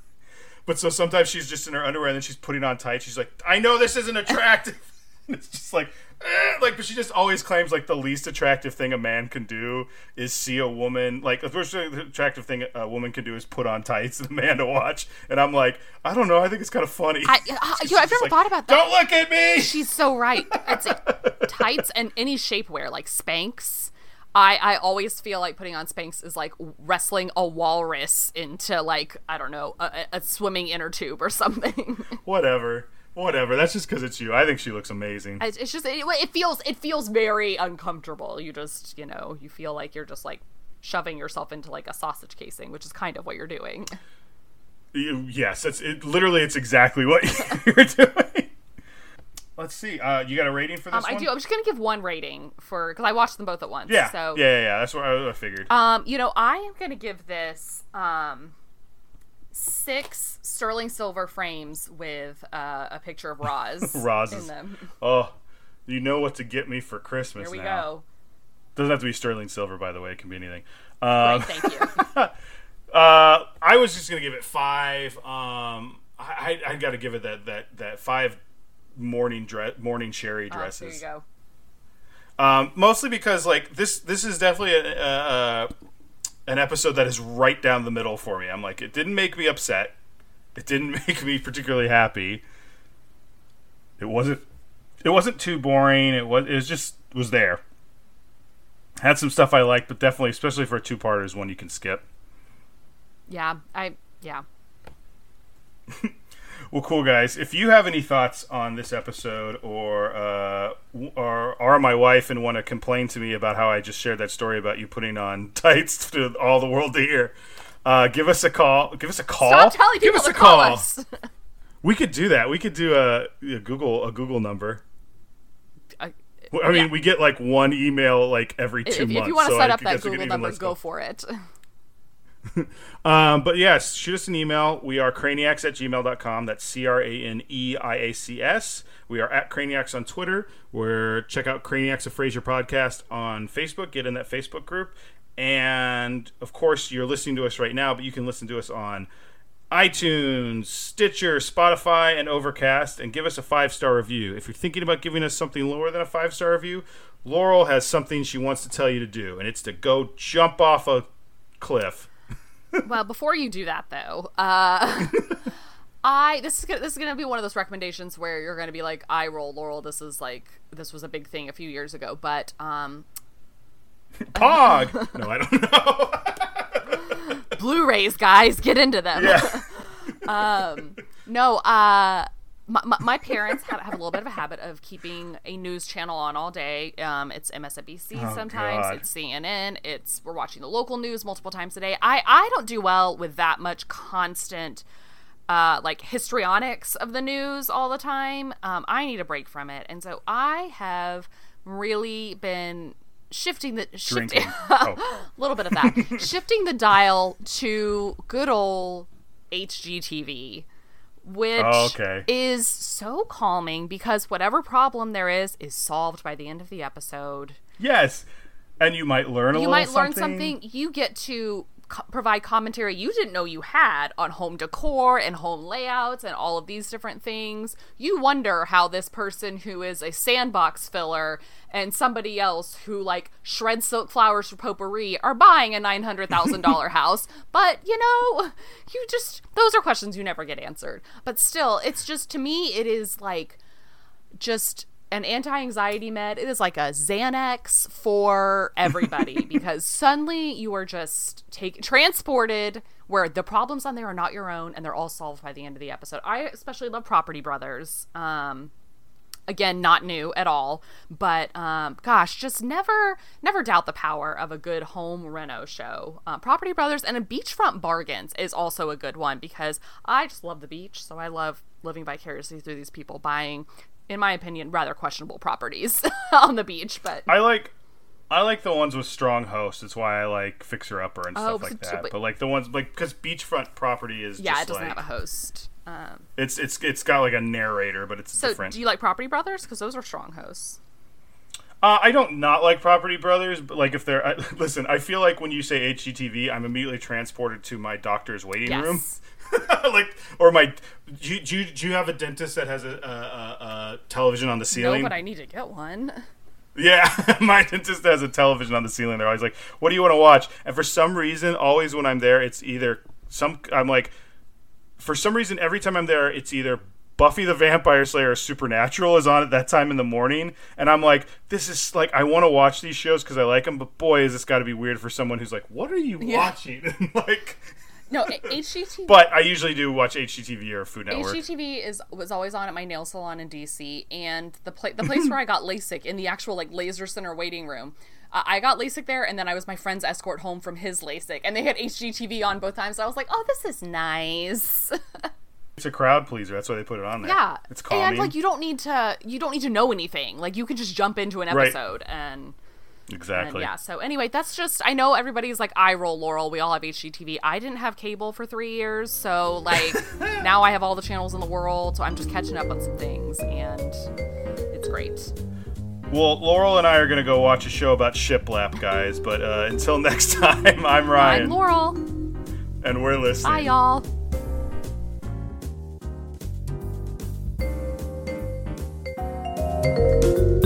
But so sometimes she's just in her underwear and then she's putting on tights. She's like, I know this isn't attractive. It's just like, eh, like, but she just always claims like the least attractive thing a man can do is see a woman. Like the first attractive thing a woman can do is put on tights and a man to watch. And I'm like, I don't know. I think it's kind of funny. I, uh, you know, I've never like, thought about that. Don't look at me. She's so right. It's like tights and any shapewear, like Spanx. I, I always feel like putting on Spanx is like wrestling a walrus into like I don't know a- a swimming inner tube or something. Whatever. Whatever. That's just because it's you. I think she looks amazing. it's, it's just it, it feels it feels very uncomfortable. You just you know you feel like you're just like shoving yourself into like a sausage casing, which is kind of what you're doing. Yes, it's it, literally it's exactly what you're doing. Let's see. Uh, you got a rating for this Um, I do. I'm just gonna give one rating for because I watched them both at once. Yeah. So yeah, yeah, yeah. That's what I, I figured. Um, you know, I am gonna give this um six sterling silver frames with uh, a picture of Roz. Roz in is- them. oh, you know what to get me for Christmas Here we now. go. Doesn't have to be sterling silver, by the way. It can be anything. Um, thank you. uh, I was just gonna give it five. Um, I, I, I got to give it that that that five morning dress morning sherry Oh, there you go. Um, mostly because like this this is definitely a, a, an episode that is right down the middle for me. I'm like, it didn't make me upset. It didn't make me particularly happy. It wasn't. It wasn't too boring. It was. It was just was there. Had some stuff I liked, but definitely, especially for a two-parter, is one you can skip. Yeah, I yeah. Well, cool guys. If you have any thoughts on this episode, or uh, or are my wife and want to complain to me about how I just shared that story about you putting on tights to all the world to hear, uh, give us a call. Give us a call. Stop telling give people us to a call call. us. We could do that. We could do a, a Google a Google number. I- I mean, Yeah. we get like one email like every two if, months. if you want to so set I up that guess we could Google number, list go for it. Um, but yes, shoot us an email. We are craniacs at gmail.com. That's C R A N E I A C S. We are at Craniacs on Twitter. We're check out Craniacs of Frasier podcast on Facebook. Get in that Facebook group. And of course, you're listening to us right now, but you can listen to us on iTunes, Stitcher, Spotify, and Overcast, and give us a five star review. If you're thinking about giving us something lower than a five star review, Laurel has something she wants to tell you to do, and it's to go jump off a cliff. Well, before you do that though, uh I this is gonna, this is gonna be one of those recommendations where you're gonna be like, I roll Laurel. This is like this was a big thing a few years ago, but um Pog. no, I don't know. Blu-rays, guys, get into them. yeah. No, uh, my, my, my parents have, have a little bit of a habit of keeping a news channel on all day. Um, it's MSNBC Oh, sometimes, God. it's CNN, it's we're watching the local news multiple times a day. I I don't do well with that much constant. Uh, like histrionics of the news all the time. Um, I need a break from it, and so I have really been shifting the shifting, Oh. a little bit of that. Shifting the dial to good old HGTV, which Oh, okay. is so calming because whatever problem there is is solved by the end of the episode. Yes. And you might learn a You little might learn something. something. You get to co- provide commentary you didn't know you had on home decor and home layouts and all of these different things. You wonder how this person who is a sandbox filler and somebody else who like shreds silk flowers for potpourri are buying a nine hundred thousand dollar house. But you know, you just those are questions you never get answered. But still, it's just to me, it is like just an anti-anxiety med. It is like a Xanax for everybody because suddenly you are just take transported where the problems on there are not your own and they're all solved by the end of the episode. I especially love Property Brothers. Um again not new at all but um, gosh just never never doubt the power of a good home reno show uh, property brothers and a beachfront bargains is also a good one because i just love the beach so i love living vicariously through these people buying in my opinion rather questionable properties on the beach but I like I like the ones with strong hosts. It's why I like Fixer Upper and Oh, stuff like that. but- But like the ones like because beachfront property is yeah it doesn't like have a host um, it's it's it's got like a narrator, but it's so different. do you like property brothers because those are strong hosts Uh, I don't not like Property Brothers, but like if they're I, listen, I feel like when you say HGTV, I'm immediately transported to my doctor's waiting room, yes like or my. Do you, do, you, do you have a dentist that has a, a, a, television on the ceiling? no but i need to get one Yeah, my dentist has a television on the ceiling. They're always like, "What do you want to watch?" And for some reason, always when I'm there, it's either some. I'm like, for some reason, every time I'm there, it's either Buffy the Vampire Slayer or Supernatural is on at that time in the morning, and I'm like, "This is like, I want to watch these shows because I like them, but boy, is this got to be weird for someone who's like, what are you watching?" like, no hgtv but I usually do watch HGTV or Food Network. HGTV is was always on at my nail salon in DC, and the pla- the place where I got LASIK in the actual like laser center waiting room. Uh, I got LASIK there, and then I was my friend's escort home from his LASIK, and they had HGTV on both times. So I was like, "Oh, this is nice." It's a crowd pleaser. That's why they put it on there. yeah, it's calming. and like you don't need to you don't need to know anything. Like you can just jump into an episode and. And exactly. yeah, so anyway, that's just I know everybody's like I roll Laurel. We all have HGTV. I didn't have cable for three years, so like now I have all the channels in the world. So I'm just catching up on some things, and it's great. Well, Laurel and I are going to go watch a show about shiplap, guys. But uh, until next time, I'm Ryan. I'm Laurel. and we're listening. Bye, y'all. Thank